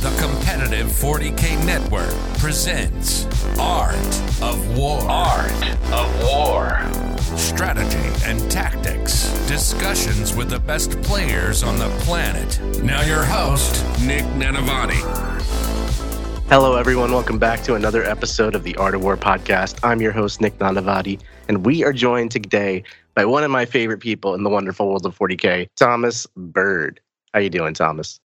The competitive 40K network presents Art of War. Art of War. Strategy and tactics. Discussions with the best players on the planet. Now, your host, Nick Nanavati. Hello, everyone. Welcome back to another episode of the Art of War podcast. I'm your host, Nick Nanavati, and we are joined today by one of my favorite people in the wonderful world of 40K, Thomas Byrd. How you doing, Thomas?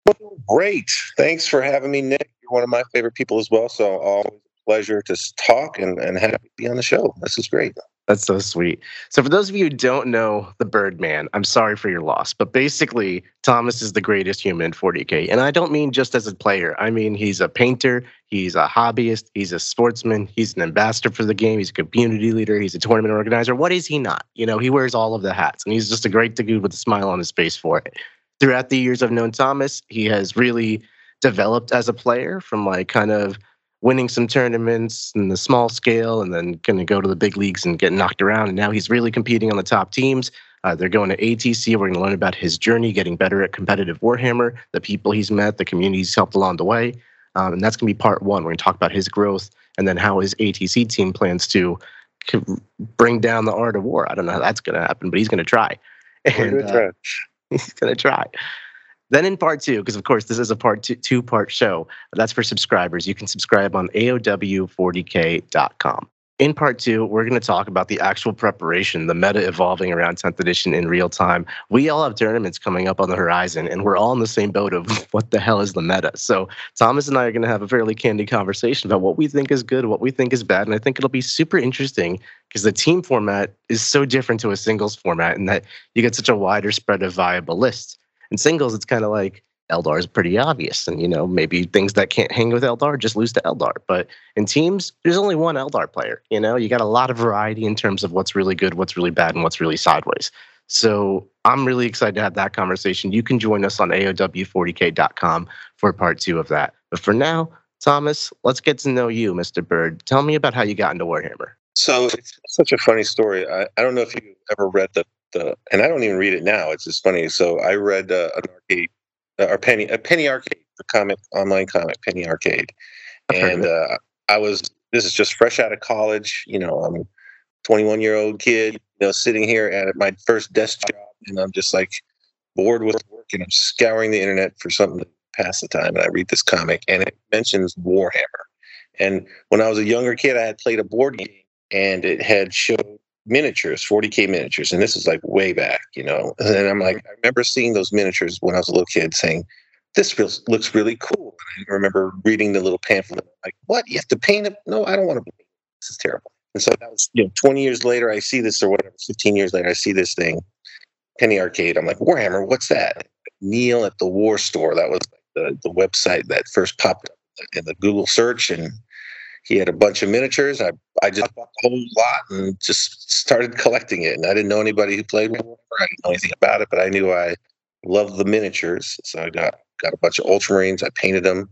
Great. Thanks for having me, Nick. You're one of my favorite people as well. So always a pleasure to talk and, and have you be on the show. This is great. That's so sweet. So, for those of you who don't know the Birdman, I'm sorry for your loss, but basically, Thomas is the greatest human in 40K. And I don't mean just as a player, I mean, he's a painter, he's a hobbyist, he's a sportsman, he's an ambassador for the game, he's a community leader, he's a tournament organizer. What is he not? You know, he wears all of the hats, and he's just a great dude with a smile on his face for it. Throughout the years I've known Thomas, he has really developed as a player from like kind of winning some tournaments in the small scale and then going to go to the big leagues and get knocked around. And now he's really competing on the top teams. Uh, they're going to ATC. We're going to learn about his journey, getting better at competitive Warhammer, the people he's met, the communities he's helped along the way. Um, and that's going to be part one. We're going to talk about his growth and then how his ATC team plans to bring down the art of war. I don't know how that's going to happen, but he's going to try. And uh, he's going to try. Then in part two, because of course this is a part two, two part show, that's for subscribers. You can subscribe on AOW40K.com. In part two, we're going to talk about the actual preparation, the meta evolving around 10th edition in real time. We all have tournaments coming up on the horizon, and we're all in the same boat of what the hell is the meta. So, Thomas and I are going to have a fairly candid conversation about what we think is good, what we think is bad. And I think it'll be super interesting because the team format is so different to a singles format in that you get such a wider spread of viable lists. In singles, it's kind of like Eldar is pretty obvious. And, you know, maybe things that can't hang with Eldar just lose to Eldar. But in teams, there's only one Eldar player. You know, you got a lot of variety in terms of what's really good, what's really bad, and what's really sideways. So I'm really excited to have that conversation. You can join us on AOW40K.com for part two of that. But for now, Thomas, let's get to know you, Mr. Byrd. Tell me about how you got into Warhammer. So it's such a funny story. I, I don't know if you ever read the, the, and I don't even read it now. It's just funny. So I read uh, an arcade uh, or Penny a Penny Arcade, the comic online comic Penny Arcade, and uh, I was this is just fresh out of college. You know, I'm a 21 year old kid, you know, sitting here at my first desk job, and I'm just like bored with work, and I'm scouring the internet for something to pass the time, and I read this comic, and it mentions Warhammer. And when I was a younger kid, I had played a board game, and it had showed miniatures, 40k miniatures, and this is like way back, you know. And I'm like, I remember seeing those miniatures when I was a little kid, saying, "This feels looks really cool." And I remember reading the little pamphlet, like, "What? You have to paint it? No, I don't want to paint. This is terrible." And so that was, you know, 20 years later, I see this, or whatever, 15 years later, I see this thing, Penny Arcade. I'm like, Warhammer, what's that? Neil at the War Store. That was the the website that first popped up in the Google search, and he had a bunch of miniatures. I, I just bought the whole lot and just started collecting it. And I didn't know anybody who played Warhammer. I didn't know anything about it, but I knew I loved the miniatures. So I got got a bunch of Ultramarines. I painted them.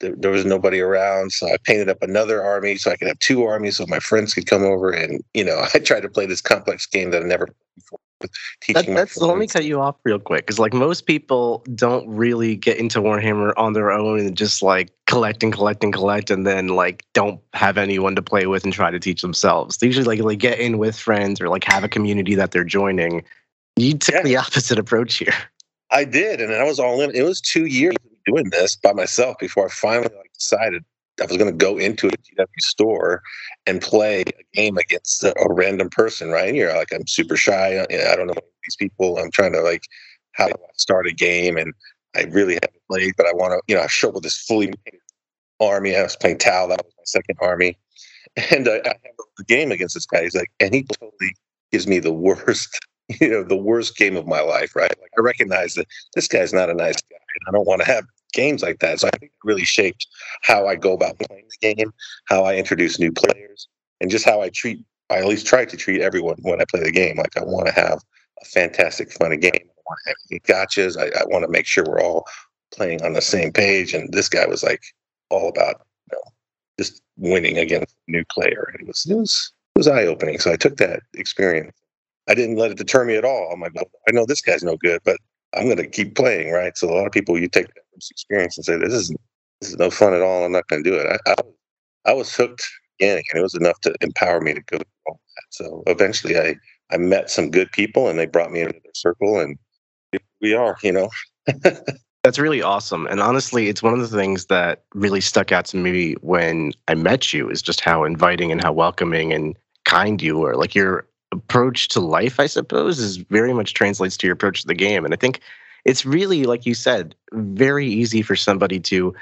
There, there was nobody around, so I painted up another army so I could have two armies so my friends could come over. And you know, I tried to play this complex game that I never played before. That, that's let me cut you off real quick because like most people don't really get into Warhammer on their own and just like collect and collect and collect and then like don't have anyone to play with and try to teach themselves. They usually like like get in with friends or like have a community that they're joining. You took yeah. the opposite approach here. I did, and I was all in. It was two years doing this by myself before I finally like decided I was going to go into a GW store and play a game against a, a random person, right? You're like, I'm super shy. Uh, I don't know these people. I'm trying to like how to start a game, and I really haven't played, but I want to, you know, I show up with this fully army. I was playing Tau. That was my second army, and I, I have the game against this guy. He's like, and he totally gives me the worst, you know, the worst game of my life, right? Like I recognize that this guy's not a nice guy, I don't want to have games like that. So I think it really shaped how I go about playing the game, how I introduce new players, and just how I treat. I at least try to treat everyone when I play the game. Like I want to have a fantastic, fun game. I want to have gotchas. I, I want to make sure we're all playing on the same page. And this guy was like all about you know just winning against a new player. And it was it was it was eye opening. So I took that experience. I didn't let it deter me at all. I'm like, I know this guy's no good, but I'm going to keep playing, right? So a lot of people, you take that experience and say, this isn't this is no fun at all. I'm not going to do it. I, I, I was hooked and it was enough to empower me to go. So eventually, I I met some good people, and they brought me into their circle, and we are, you know. That's really awesome. And honestly, it's one of the things that really stuck out to me when I met you is just how inviting and how welcoming and kind you were. Like your approach to life, I suppose, is very much translates to your approach to the game. And I think it's really, like you said, very easy for somebody to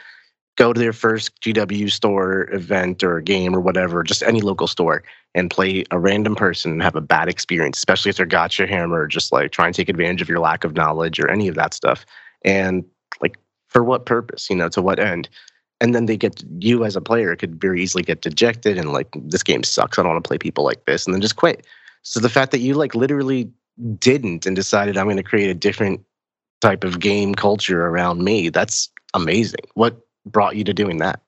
go to their first GW store event or game or whatever, just any local store, and play a random person and have a bad experience, especially if they're gotcha hammer, just like try and take advantage of your lack of knowledge or any of that stuff. And like, for what purpose? You know, to what end? And then they get you as a player could very easily get dejected and like this game sucks. I don't want to play people like this, and then just quit. So the fact that you like literally didn't and decided I'm going to create a different type of game culture around me, that's amazing. What brought you to doing that?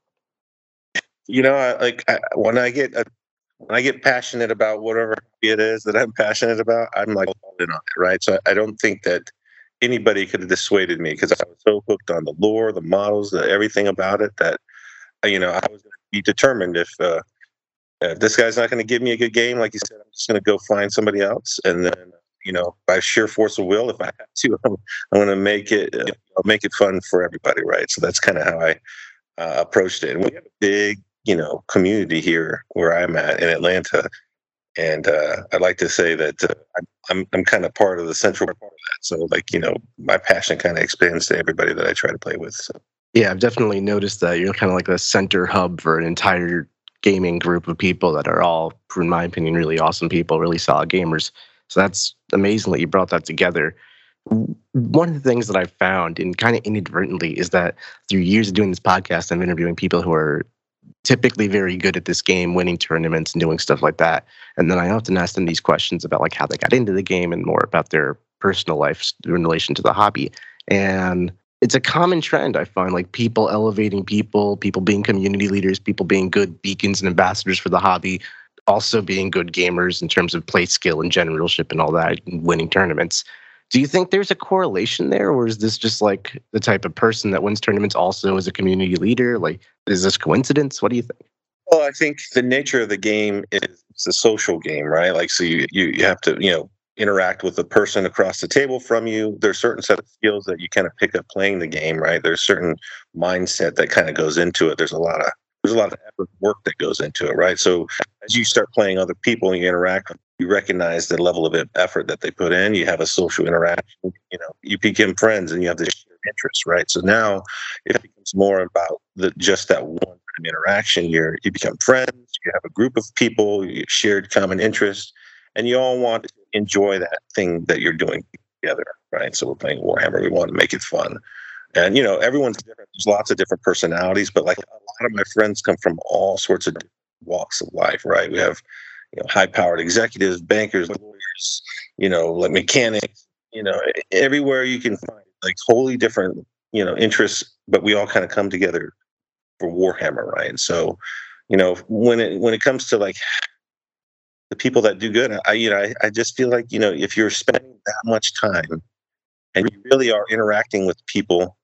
You know, I, like I, when I get a, when I get passionate about whatever it is that I'm passionate about, I'm like all in on it, right? So I don't think that anybody could have dissuaded me because I was so hooked on the lore, the models, the, everything about it that you know I was be determined if uh, if this guy's not going to give me a good game, like you said, I'm just going to go find somebody else, and then you know by sheer force of will, if I have to, I'm, I'm going to make it uh, make it fun for everybody, right? So that's kind of how I uh, approached it. And we have a big you know community here where I'm at in Atlanta, and uh, I'd like to say that uh, I'm I'm kind of part of the central part of that. So like you know my passion kind of expands to everybody that I try to play with. So. Yeah, I've definitely noticed that you're kind of like a center hub for an entire gaming group of people that are all, in my opinion, really awesome people, really solid gamers. So that's amazing that you brought that together. One of the things that I found, and kind of inadvertently, is that through years of doing this podcast, I'm interviewing people who are typically very good at this game, winning tournaments and doing stuff like that. And then I often ask them these questions about like how they got into the game and more about their personal life in relation to the hobby. And it's a common trend I find like people elevating people, people being community leaders, people being good beacons and ambassadors for the hobby, also being good gamers in terms of play skill and generalship and all that, and winning tournaments. Do you think there's a correlation there, or is this just like the type of person that wins tournaments also is a community leader? Like, is this coincidence? What do you think? Well, I think the nature of the game is it's a social game, right? Like, so you you, you have to you know interact with the person across the table from you. There's certain set of skills that you kind of pick up playing the game, right? There's certain mindset that kind of goes into it. There's a lot of there's a lot of effort work that goes into it, right? So as you start playing other people and you interact, you recognize the level of effort that they put in. You have a social interaction. You know, you become friends and you have this shared interest, right? So now it becomes more about the just that one interaction. You're you become friends. You have a group of people. You shared common interest, and you all want enjoy that thing that you're doing together, right? So we're playing Warhammer. We want to make it fun. And you know, everyone's different. There's lots of different personalities, but like a lot of my friends come from all sorts of walks of life, right? We have you know high-powered executives, bankers, lawyers, you know, like mechanics, you know, everywhere you can find like wholly different, you know, interests, but we all kind of come together for Warhammer, right? And so, you know, when it when it comes to like the people that do good, I you know, I, I just feel like, you know, if you're spending that much time and you really are interacting with people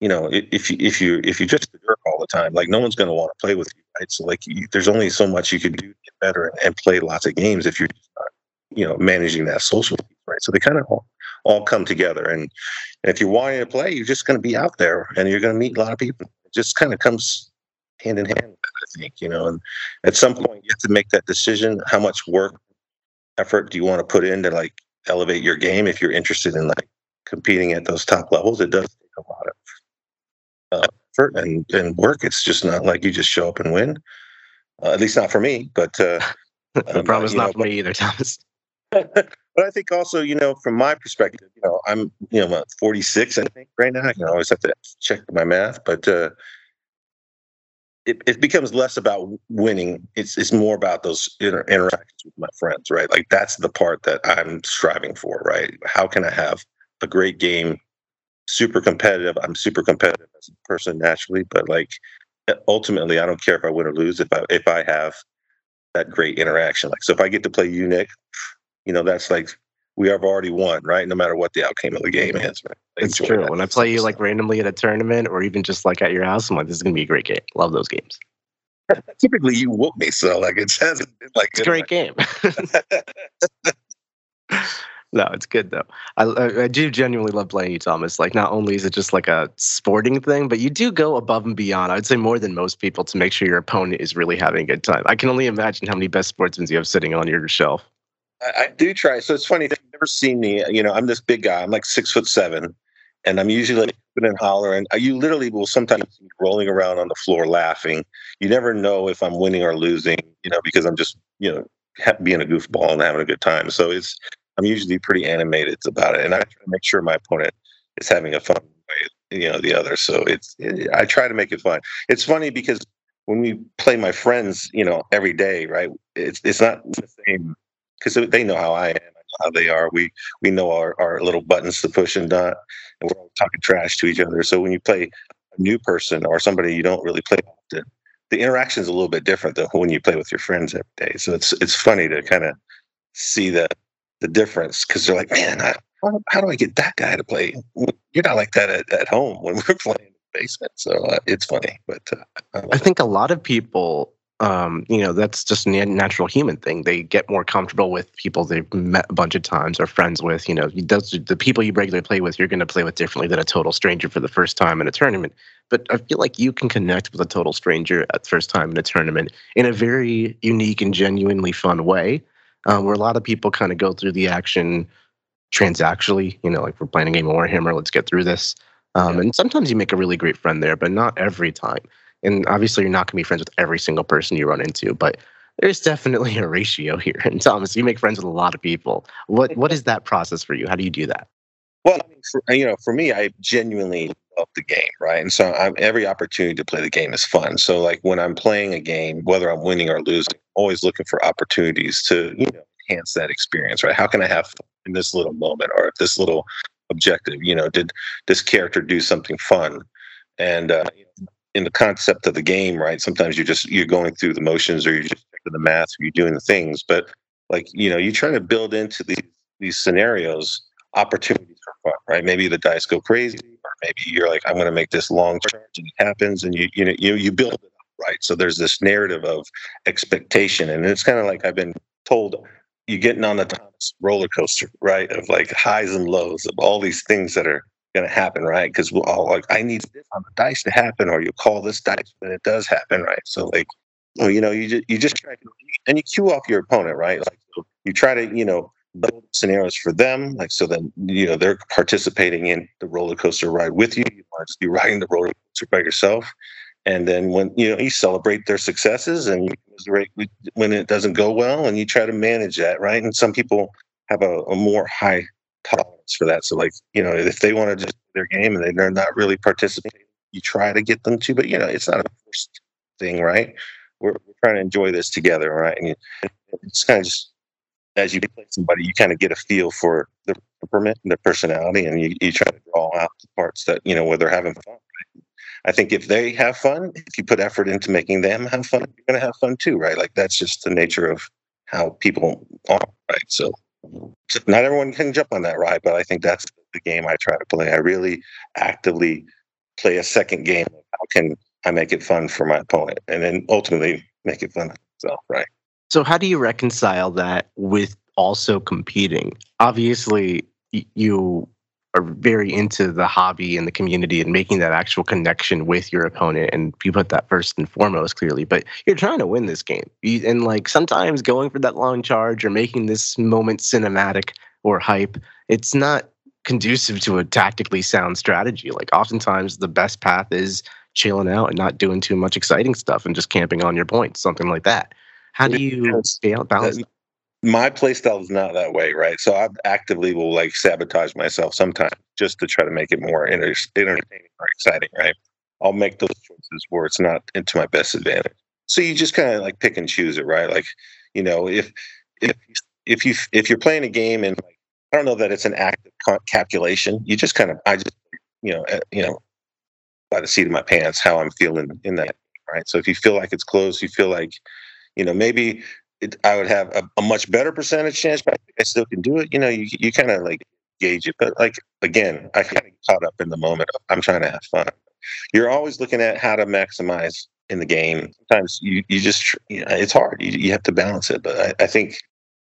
you know, if you if you if you just jerk all the time, like no one's going to want to play with you, right? So like, you, there's only so much you can do to get better and, and play lots of games if you're, not, you know, managing that social right? So they kind of all, all come together, and if you're wanting to play, you're just going to be out there, and you're going to meet a lot of people. It just kind of comes hand in hand, I think, you know. And at some point, you have to make that decision: how much work, effort do you want to put in to like elevate your game if you're interested in like competing at those top levels? It does take a lot of uh, effort and, and work. It's just not like you just show up and win. Uh, at least not for me. But uh, the um, problem is not know, for but, me either, Thomas. but I think also, you know, from my perspective, you know, I'm you know 46, I think, right now. I always have to check my math, but uh, it, it becomes less about winning. It's it's more about those inter- interactions with my friends, right? Like that's the part that I'm striving for, right? How can I have a great game super competitive. I'm super competitive as a person naturally, but like ultimately, I don't care if I win or lose if I if I have that great interaction. Like so, if I get to play you, Nick, you know that's like we have already won, right? No matter what the outcome of the game is. Right? It's true. That. When I play you like randomly at a tournament or even just like at your house, I'm like, this is gonna be a great game. Love those games. Typically, you whoop me, so like it hasn't been like it's a great game. no, it's good though. I, I do genuinely love playing you, Thomas. Like, not only is it just like a sporting thing, but you do go above and beyond. I would say more than most people to make sure your opponent is really having a good time. I can only imagine how many best sportsmen you have sitting on your shelf. I, do try. So it's funny you've never seen me. You know, I'm this big guy. I'm like six foot seven, and I'm usually like and hollering. You literally will sometimes be rolling around on the floor laughing. You never know if I'm winning or losing. You know, because I'm just you know being a goofball and having a good time. So it's I'm usually pretty animated about it, and I try to make sure my opponent is having a fun way, you know, the other. So it's it, I try to make it fun. It's funny because when we play my friends, you know, every day, right? It's it's not the same because they know how I am, how they are. We we know our, our little buttons to push and not, and we're all talking trash to each other. So when you play a new person or somebody you don't really play often, the interaction is a little bit different than when you play with your friends every day. So it's it's funny to kind of see the the difference because they're like, man, I, how, do I get that guy to play? You're not like that at, at home when we're playing in the basement. So uh, it's funny, but uh, I, I think a lot of people um, you know, that's just a natural human thing. They get more comfortable with people they've met a bunch of times or friends with. You know, those, the people you regularly play with, you're going to play with differently than a total stranger for the first time in a tournament. But I feel like you can connect with a total stranger at first time in a tournament in a very unique and genuinely fun way, uh, where a lot of people kind of go through the action transactionally. You know, like we're playing a game of Warhammer, let's get through this. Um, yeah. And sometimes you make a really great friend there, but not every time. And obviously, you're not going to be friends with every single person you run into, but there's definitely a ratio here. And Thomas, you make friends with a lot of people. What what is that process for you? How do you do that? Well, for, you know, for me, I genuinely love the game, right? And so I'm, every opportunity to play the game is fun. So like when I'm playing a game, whether I'm winning or losing, I'm always looking for opportunities to you know enhance that experience, right? How can I have fun in this little moment or this little objective? You know, did this character do something fun? And uh, in the concept of the game, right? Sometimes you're just you're going through the motions, or you're just the math, or you're doing the things. But like you know, you try to build into these these scenarios opportunities for fun, right? Maybe the dice go crazy, or maybe you're like, I'm going to make this long charge, and it happens, and you you know you you build it up, right? So there's this narrative of expectation, and it's kind of like I've been told you're getting on the roller coaster, right? Of like highs and lows of all these things that are going to happen, right? Because we'll all like, I need this on the dice to happen, or you call this dice when it does happen, right? So like, well, you know, you just you just try to and you cue off your opponent, right? Like so you try to you know build scenarios for them, like so then you know they're participating in the roller coaster ride with you. You want to be riding the roller coaster by yourself, and then when you know you celebrate their successes and when it doesn't go well, and you try to manage that, right? And some people have a, a more high tolerance for that. So like, you know, if they want to just their game and they're not really participating, you try to get them to, but you know, it's not a forced thing, right? We're, we're trying to enjoy this together, right? And it's kind of just as you play somebody, you kind of get a feel for the temperament and their personality, and you, you try to draw out the parts that you know where they're having fun. I think if they have fun, if you put effort into making them have fun, you're going to have fun too, right? Like that's just the nature of how people are, right? So not everyone can jump on that ride, but I think that's the game I try to play. I really actively play a second game. How can I make it fun for my opponent, and then ultimately make it fun myself? Right. So, how do you reconcile that with also competing? Obviously, you are very into the hobby and the community and making that actual connection with your opponent and you put that first and foremost clearly but you're trying to win this game. And like sometimes going for that long charge or making this moment cinematic or hype it's not conducive to a tactically sound strategy. Like oftentimes the best path is chilling out and not doing too much exciting stuff and just camping on your points something like that. How do you balance that? My playstyle is not that way, right? So I actively will like sabotage myself sometimes just to try to make it more inter- entertaining or exciting, right? I'll make those choices where it's not into my best advantage. So you just kind of like pick and choose it, right? Like, you know, if if if you if you're playing a game and like I don't know that it's an active calculation, you just kind of I just you know uh, you know by the seat of my pants how I'm feeling in that, right? So if you feel like it's close, you feel like you know maybe it, I would have a, a, much better percentage chance, but I think I still can do it. You know, you you kind of like gauge it, but like again, I kind of caught up in the moment. I'm trying to have fun. You're always looking at how to maximize in the game. Sometimes you you just you know, it's hard. You you have to balance it, but I, I think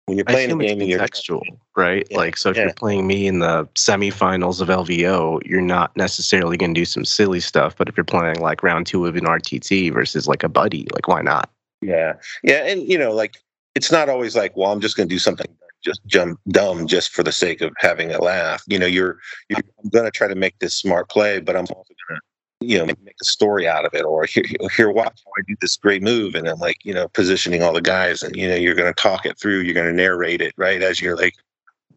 when you're playing a game and you're textual, right? Yeah, like, so if yeah. you're playing me in the semifinals of LVO, you're not necessarily going to do some silly stuff. But if you're playing like round two of an RTT versus like a buddy, like why not? Yeah, yeah, and you know, like it's not always like, well, I'm just going to do something just jump dumb just for the sake of having a laugh. You know, you're you're going to try to make this smart play, but I'm also going to you know make, a story out of it or here, here watch how i do this great move. And i'm like you know positioning all the guys and you know you're going to talk it through you're going to narrate it right? As you're like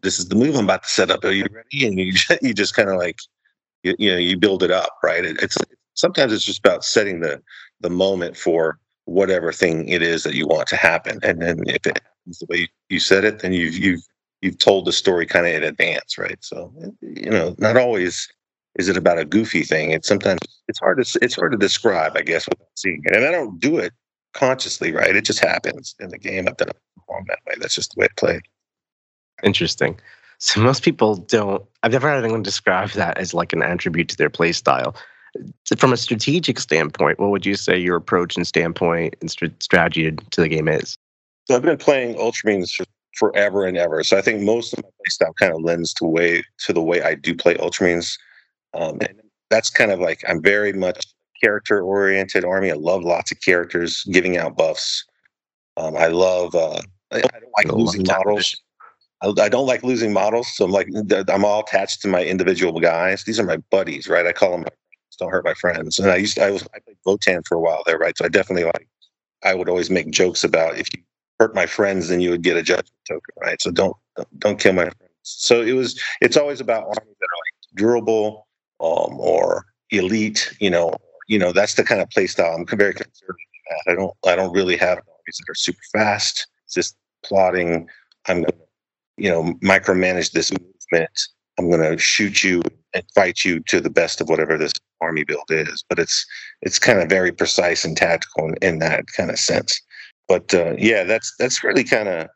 this is the move i'm about to set up. Are you ready? And you just, you just kind of like you, you know you build it up right? It, it's sometimes it's just about setting the the moment for whatever thing it is that you want to happen and then if it happens the way you said it then you've you've you've told the story kind of in advance right so you know not always is it about a goofy thing? It's sometimes it's hard to it's hard to describe, I guess, without seeing it. And I don't do it consciously, right? It just happens in the game. I've done perform that way. That's just the way it played. Interesting. So most people don't. I've never had anyone describe that as like an attribute to their play style. From a strategic standpoint, what would you say your approach and standpoint and st- strategy to the game is? So I've been playing Ultramarines for forever and ever. So I think most of my play style kind of lends to way to the way I do play Ultramarines. Um, and that's kind of like I'm very much character oriented army. I love lots of characters, giving out buffs. Um, I love. Uh, I, don't like losing models. I, I, don't like losing models. So I'm like I'm all attached to my individual guys. These are my buddies, right? I call them. Don't hurt my friends. And I used to, I was I played Votann for a while there, right? So I definitely like. I would always make jokes about if you hurt my friends, then you would get a judgment token, right? So don't don't kill my friends. So it was. It's always about armies that are like durable um, or elite. You know, you know that's the kind of play style I'm very conservative at. I don't I don't really have armies that are super fast. It's just plotting. I'm going to you know micromanage this movement. I'm going to shoot you and fight you to the best of whatever this army build is. But it's it's kind of very precise and tactical in, in that kind of sense. But uh, yeah, that's that's really kind of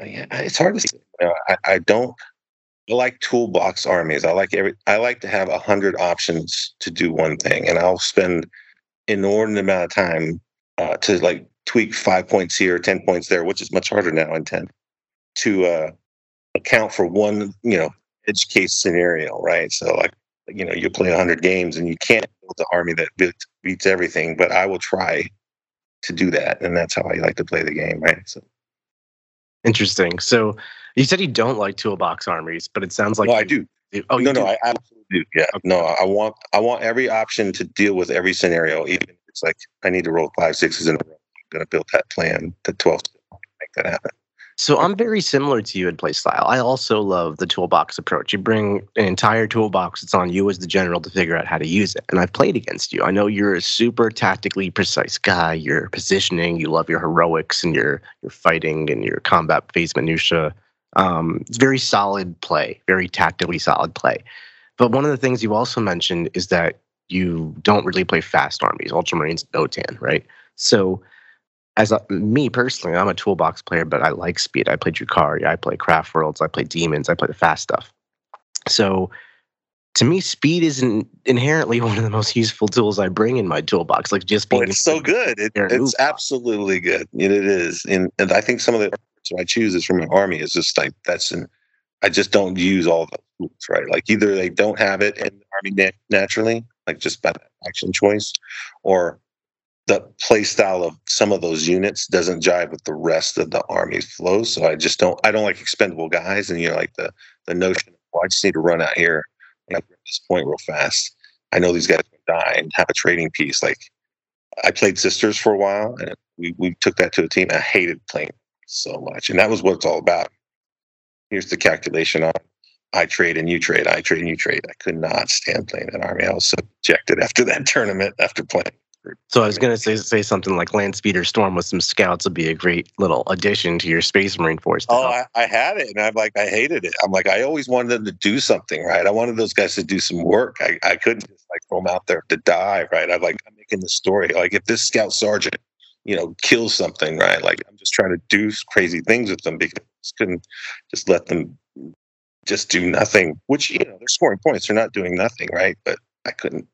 yeah, it's hard to say. Uh, I, I don't I like toolbox armies. I like every. I like to have a hundred options to do one thing, and I'll spend an inordinate amount of time uh, to like tweak five points here, ten points there, which is much harder now in ten to uh, account for one, you know, edge case scenario, right? So like, you know, you play hundred games and you can't build the army that beats, beats everything, but I will try to do that, and that's how I like to play the game, right? So interesting. So you said you don't like toolbox armies, but it sounds like no, you, I do. Oh, no, do. no, I absolutely do. Yeah, okay. no, I want I want every option to deal with every scenario. Even if it's like I need to roll five sixes in a row. I'm going to build that plan, the twelve, make that happen. So I'm very similar to you in play style. I also love the toolbox approach. You bring an entire toolbox. It's on you as the general to figure out how to use it. And I've played against you. I know you're a super tactically precise guy. You're positioning. You love your heroics and your your fighting and your combat phase minutia. Um, it's very solid play, very tactically solid play. But one of the things you also mentioned is that you don't really play fast armies, Ultramarines, Votann, right? So, as a, me personally, I'm a toolbox player, but I like speed. I play Drukhari, I play Craftworlds, I play Demons, I play the fast stuff. So, to me, speed isn't inherently one of the most useful tools I bring in my toolbox. Like just oh, being, well, it's so good. It, it's absolutely good. It is, and and I think some of the so I choose is from my army is just like that's an I just don't use all the tools, right? Like either they don't have it in the army nat- naturally, like just by action choice, or the play style of some of those units doesn't jive with the rest of the army's flow. So I just don't I don't like expendable guys and you know like the the notion well, I just need to run out here and this point real fast. I know these guys will die and have a trading piece. Like I played sisters for a while and we, we took that to a team. I hated playing so much. And that was what it's all about. Here's the calculation on I trade and you trade, I trade and you trade. I could not stand playing that army. I was so after that tournament, after playing. So I was going to say say something like Land Speeder Storm with some scouts would be a great little addition to your Space Marine force. Oh, I, I, had it, and I'm like, I hated it. I'm like, I always wanted them to do something, right? I wanted those guys to do some work. I, I couldn't just like throw them out there to die, right? I'm like, I'm making the story. Like, if this scout sergeant you know, kill something, right? Like I'm just trying to do crazy things with them because I couldn't just let them just do nothing. Which you know, they're scoring points; they're not doing nothing, right? But I couldn't.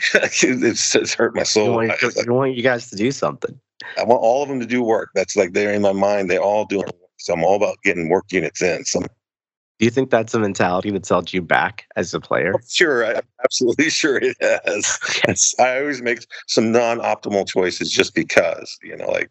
it's, it's hurt my soul. You want, I, want you guys to do something. I want all of them to do work. That's like they're in my mind. They're all doing work. So I'm all about getting work units in. So Do you think that's a mentality that's held you back as a player? Oh, sure, I'm absolutely sure it has. It's, I always make some non-optimal choices just because, you know, like,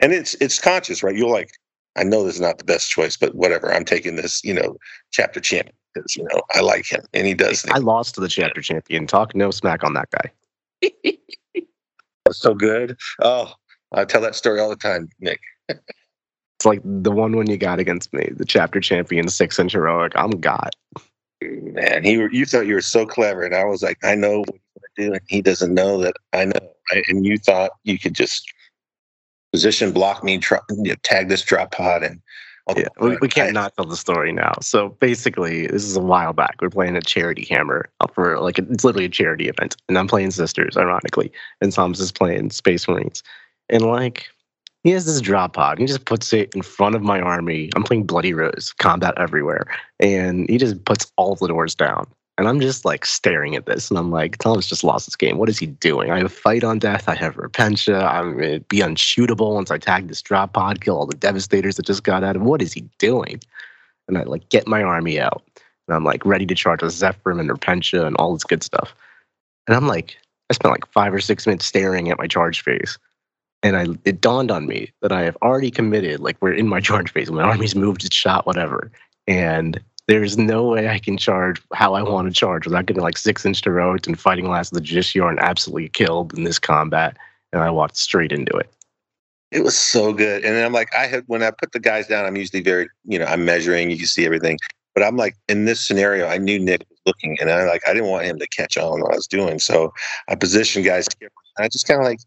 and it's it's conscious, right? You're like, I know this is not the best choice, but whatever. I'm taking this, you know, chapter champion because you know I like him and he does. I lost to the chapter champion. Talk no smack on that guy. Things so good. Oh, I tell that story all the time, Nick. It's like the one when you got against me, the chapter champion, six inch heroic. I'm got. Man, he you thought you were so clever, and I was like, I know what to do, and he doesn't know that I know. Right? And you thought you could just position block me, try, you know, tag this drop pod, and Yeah, we, we can't not tell the story now. So basically, this is a while back. We're playing a charity hammer for like it's literally a charity event, and I'm playing Sisters, ironically, and Tom's is playing Space Marines, and like he has this drop pod. He just puts it in front of my army. I'm playing Bloody Rose, combat everywhere, and he just puts all the doors down. And I'm just like staring at this, and I'm like, Thomas just lost this game. What is he doing? I have a fight on death. I have repentia. I'm gonna be unshootable once I tag this drop pod, kill all the devastators that just got at him. What is he doing? And I like get my army out, and I'm like ready to charge with Zephyrim and repentia and all this good stuff. And I'm like, I spent like five or six minutes staring at my charge phase. And I it dawned on me that I have already committed, like we're in my charge phase. My army's moved, it's shot, whatever. And there's no way I can charge how I want to charge without getting like six inch heroics and fighting last of the Justiciar and absolutely killed in this combat. And I walked straight into it. It was so good. And I'm like, I had when I put the guys down, I'm usually very, you know, I'm measuring, you can see everything. But I'm like, in this scenario, I knew Nick was looking, and I like, I didn't want him to catch on what I was doing. So I positioned guys. I just kind of like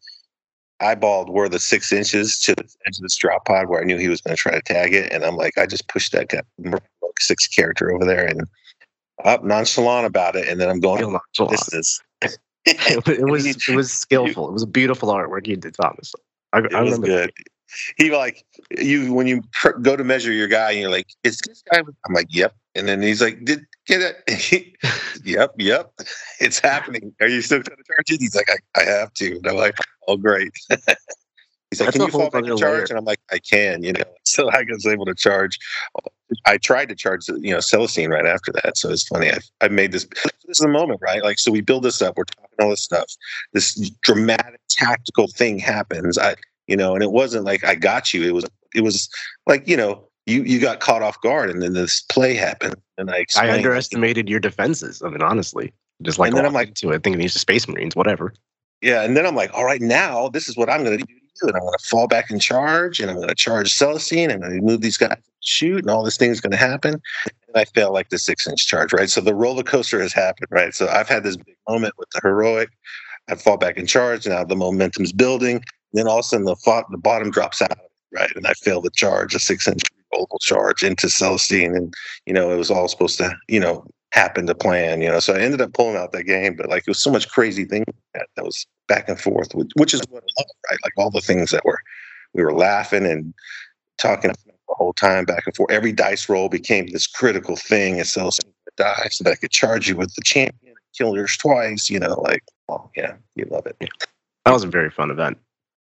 eyeballed where the six inches to the edge of this drop pod where I knew he was going to try to tag it, and I'm like, I just pushed that guy, six character over there, and up nonchalant about it, and then I'm going, this is. It, it was it was skillful. It was a beautiful artwork you did, Thomas. I, It I was remember good. He like you when you pr- go to measure your guy, and you're like, "Is this guy?" I'm like, "Yep." And then he's like, "Did get it?" yep, yep. It's happening. Are you still going to charge it? He's like, "I, I have to." And I'm like, "Oh, great." he's like, That's "Can you fall back and charge?" layer. And I'm like, "I can." You know, so I was able to charge. I tried to charge, you know, Celestine right after that. So it's funny. I, I made this. This is the moment, right? Like, so we build this up. We're talking all this stuff. This dramatic tactical thing happens. I, you know, and it wasn't like I got you. It was, it was like, you know, you you got caught off guard, and then this play happened, and I I underestimated your defenses. I mean, honestly, just like And then I'm like- to it thinking these are Space Marines, whatever. Yeah, and then I'm like, all right, now this is what I'm going to do and I'm going to fall back and charge, and I'm going to charge Celestine, and I'm going to move these guys, shoot, and all this thing is going to happen. And I fail like the six inch charge, right? So the roller coaster has happened, right? So I've had this big moment with the heroic. I fall back and charge. Now the momentum's building. Then all of a sudden the fo- the bottom drops out, right? And I fail the charge, a six inch rollable charge into Celestine, and you know it was all supposed to, you know, happen to plan, you know. So I ended up pulling out that game, but like it was so much crazy thing that, that was back and forth, which, which is what I love, right? Like all the things that were we were laughing and talking the whole time back and forth. Every dice roll became this critical thing. And so die so that I could charge you with the champion, kill yours twice, you know, like oh yeah, you love it. That was a very fun event.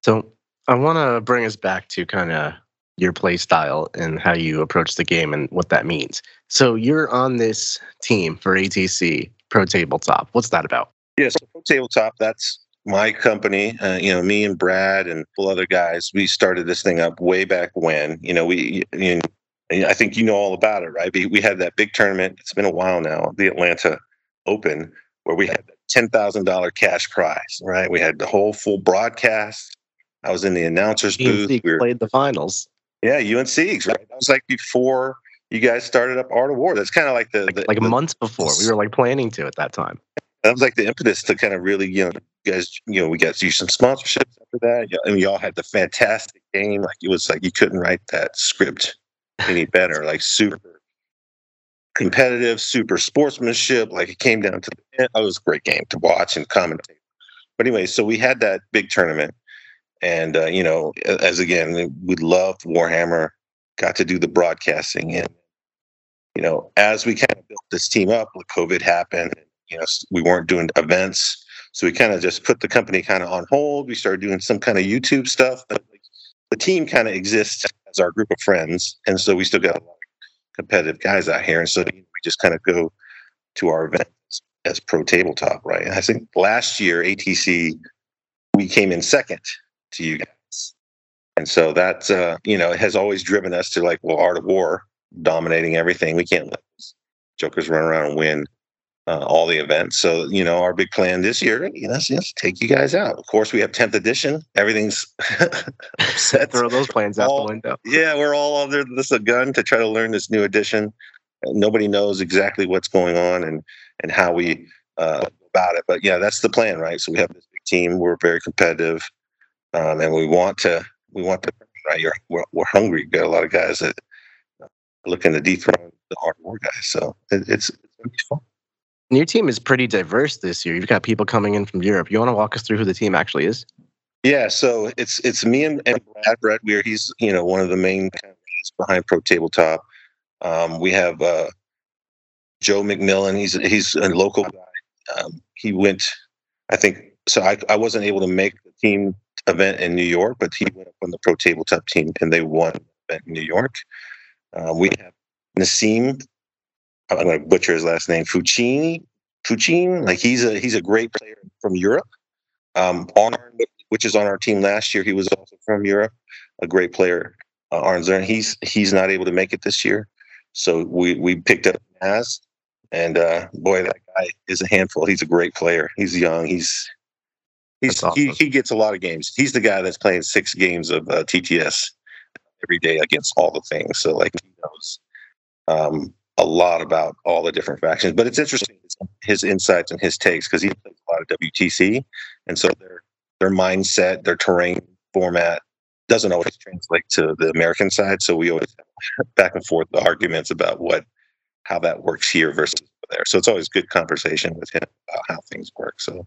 So I want to bring us back to kind of your play style and how you approach the game and what that means. So you're on this team for ATC Pro Tabletop. What's that about? Yeah, so Pro Tabletop, that's my company. Uh, you know, me and Brad and a other guys, we started this thing up way back when. You know, we, you know, I think you know all about it, right? We, we had that big tournament. It's been a while now, the Atlanta Open, where we had ten thousand dollar cash prize, right? We had the whole full broadcast. I was in the announcers booth. We were, played the finals yeah, UNC's, right? That was like before you guys started up Art of War. That's kind of like the, the like the- months before. We were like planning to at that time. that was like the impetus to kind of really, you know, you guys, you know, we got you some sponsorships after that. And y'all had the fantastic game. Like it was like you couldn't write that script any better. Like super competitive, super sportsmanship. Like it came down to the end. It was a great game to watch and commentate. But anyway, so we had that big tournament. And uh, you know, as again, we love Warhammer. Got to do the broadcasting, and you know, as we kind of built this team up, when COVID happened, you know, we weren't doing events, so we kind of just put the company kind of on hold. We started doing some kind of YouTube stuff, the team kind of exists as our group of friends, and so we still got a lot of competitive guys out here, and so we just kind of go to our events as pro tabletop, right? And I think last year ATC we came in second to you guys, and so that uh, you know has always driven us to like, well, Art of War dominating everything. We can't let jokers run around and win uh, all the events. So, you know, our big plan this year, you know, is just take you guys out. Of course, we have 10th edition. Everything's set. Throw those plans out the window. Yeah, we're all under this a gun to try to learn this new edition. Nobody knows exactly what's going on and and how we uh, about it. But yeah, that's the plan, right? So we have this big team. We're very competitive, um, and we want to we want to right. You're, we're, we're hungry. We've got a lot of guys that are looking to dethrone the hard war guys. So it, it's, it's fun. And your team is pretty diverse this year. You've got people coming in from Europe. You want to walk us through who the team actually is? Yeah, so it's it's me and, and Brad Brad Weir. He's you know one of the main guys behind Pro Tabletop. Um, we have uh, Joe McMillan. He's he's a local guy. Um, he went, I think. So I I wasn't able to make the team event in New York, but he went up on the Pro Tabletop team and they won the event in New York. Uh, we have Nassim. I'm going to butcher his last name. Fucini. Fucine. Like he's a he's a great player from Europe. Um, Arn, which is on our team last year, he was also from Europe. A great player, uh. He's he's not able to make it this year, so we we picked up Naz, and uh, boy, that guy is a handful. He's a great player. He's young. He's he's That's he, he gets a lot of games. He's the guy that's playing six games of uh, TTS every day against all the things. So like he knows um, a lot about all the different factions. But it's interesting his, his insights and his takes because he plays a lot of WTC, and so their their mindset, their terrain format doesn't always translate to the American side. So we always have back and forth the arguments about what how that works here versus there. So it's always good conversation with him about how things work. So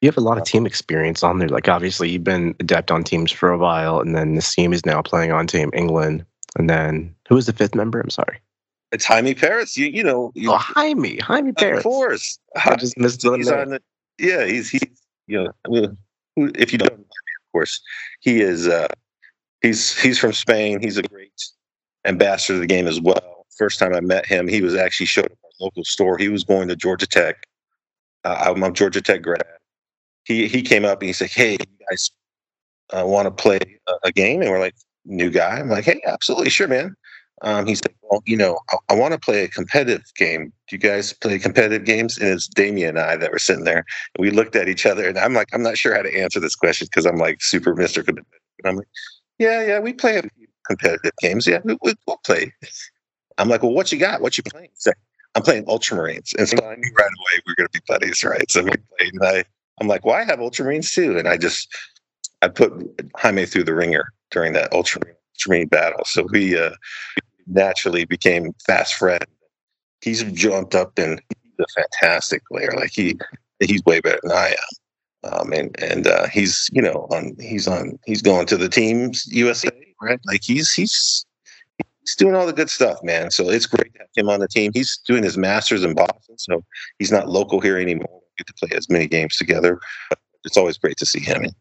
You have a lot of team experience on there. Like obviously you've been adept on teams for a while, and then this team is now playing on Team England. And then who is the fifth member? I'm sorry. it's Jaime Paris. You you know you, Oh, Jaime, Jaime Paris. of course. I just missed the he's name. on the yeah he's he's you know I mean, if you don't of course he is uh he's he's from spain he's a great ambassador of the game as well first time i met him he was actually showed up at our local store he was going to georgia tech uh, i'm a georgia tech grad he he came up and he said hey you guys uh, want to play a, a game and we're like new guy i'm like hey absolutely sure man um, he said, "Well, you know, I, I want to play a competitive game. Do you guys play competitive games?" And it's Damien and I that were sitting there. And we looked at each other, and I'm like, "I'm not sure how to answer this question because I'm like super Mister Competitive." And I'm like, "Yeah, yeah, we play competitive games. Yeah, we, we, we'll play." I'm like, "Well, what you got? What you playing?" He's like, "I'm playing Ultramarines," and so I knew right away we were going to be buddies, right? So we played, and I, I'm like, "Well, I have Ultramarines too," and I just, I put Jaime through the ringer during that Ultramarine, Ultramarine battle. So we. uh naturally became fast friend. He's jumped up and he's a fantastic player. Like he he's way better than I am. Um, and and uh, he's you know on he's on he's going to the teams USA right. Like he's he's he's doing all the good stuff, man. So it's great to have him on the team. He's doing his masters in Boston, so he's not local here anymore. Get to play as many games together. It's always great to see him. And,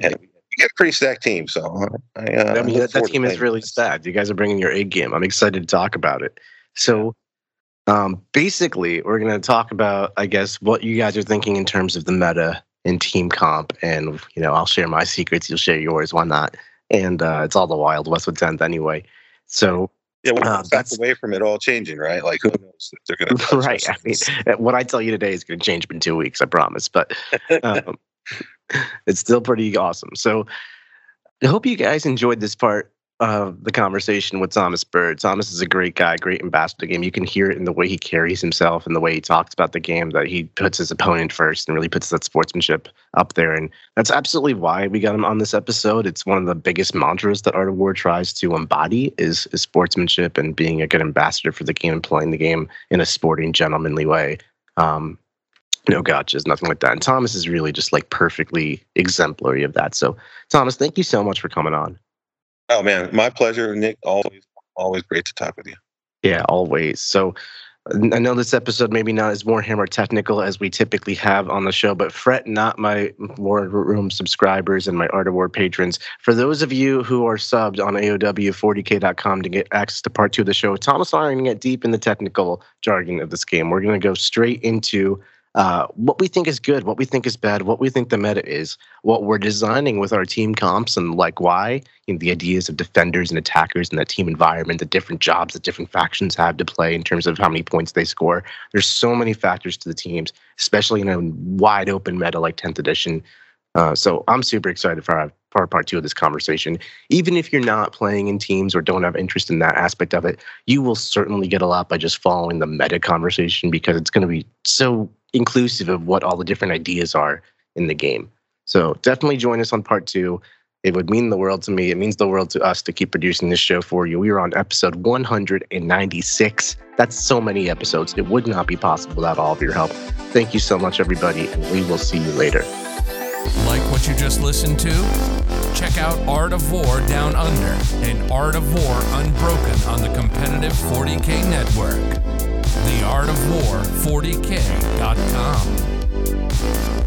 and we get a pretty stacked team. So I, uh, I mean, that, that team is really stacked. You guys are bringing your A game. I'm excited to talk about it. So, um, basically, we're going to talk about, I guess, what you guys are thinking in terms of the meta and team comp. And, you know, I'll share my secrets. You'll share yours. Why not? And uh, it's all the Wild West with 10th anyway. So, Yeah, we're Uh, back away from it all changing, right? Like who knows if they're going to right. I mean, what I tell you today is going to change in two weeks. I promise. But um, it's still pretty awesome. So I hope you guys enjoyed this part of the conversation with Thomas Byrd. Thomas is a great guy, great ambassador game. You can hear it in the way he carries himself and the way he talks about the game that he puts his opponent first and really puts that sportsmanship up there. And that's absolutely why we got him on this episode. It's one of the biggest mantras that Art of War tries to embody is, is sportsmanship and being a good ambassador for the game and playing the game in a sporting, gentlemanly way. Um, no gotchas, nothing like that. And Thomas is really just like perfectly exemplary of that. So, Thomas, thank you so much for coming on. Oh man, my pleasure, Nick. Always, always great to talk with you. Yeah, always. So, I know this episode maybe not as Warhammer technical as we typically have on the show, but fret not my War Room subscribers and my Art of War patrons. For those of you who are subbed on AOW40k.com to get access to part two of the show, Thomas and I are going to get deep in the technical jargon of this game. We're going to go straight into uh, what we think is good, what we think is bad, what we think the meta is, what we're designing with our team comps, and like why, you know, the ideas of defenders and attackers and that team environment, the different jobs that different factions have to play in terms of how many points they score. There's so many factors to the teams, especially in a wide open meta like 10th edition. Uh, so I'm super excited for our part part two of this conversation. Even if you're not playing in teams or don't have interest in that aspect of it, you will certainly get a lot by just following the meta conversation because it's going to be so inclusive of what all the different ideas are in the game. So definitely join us on part two. It would mean the world to me. It means the world to us to keep producing this show for you. We are on episode 196. That's so many episodes. It would not be possible without all of your help. Thank you so much, everybody, and we will see you later. Like what you just listened to? Check out Art of War Down Under and Art of War Unbroken on the competitive 40K network theartofwar40k.com.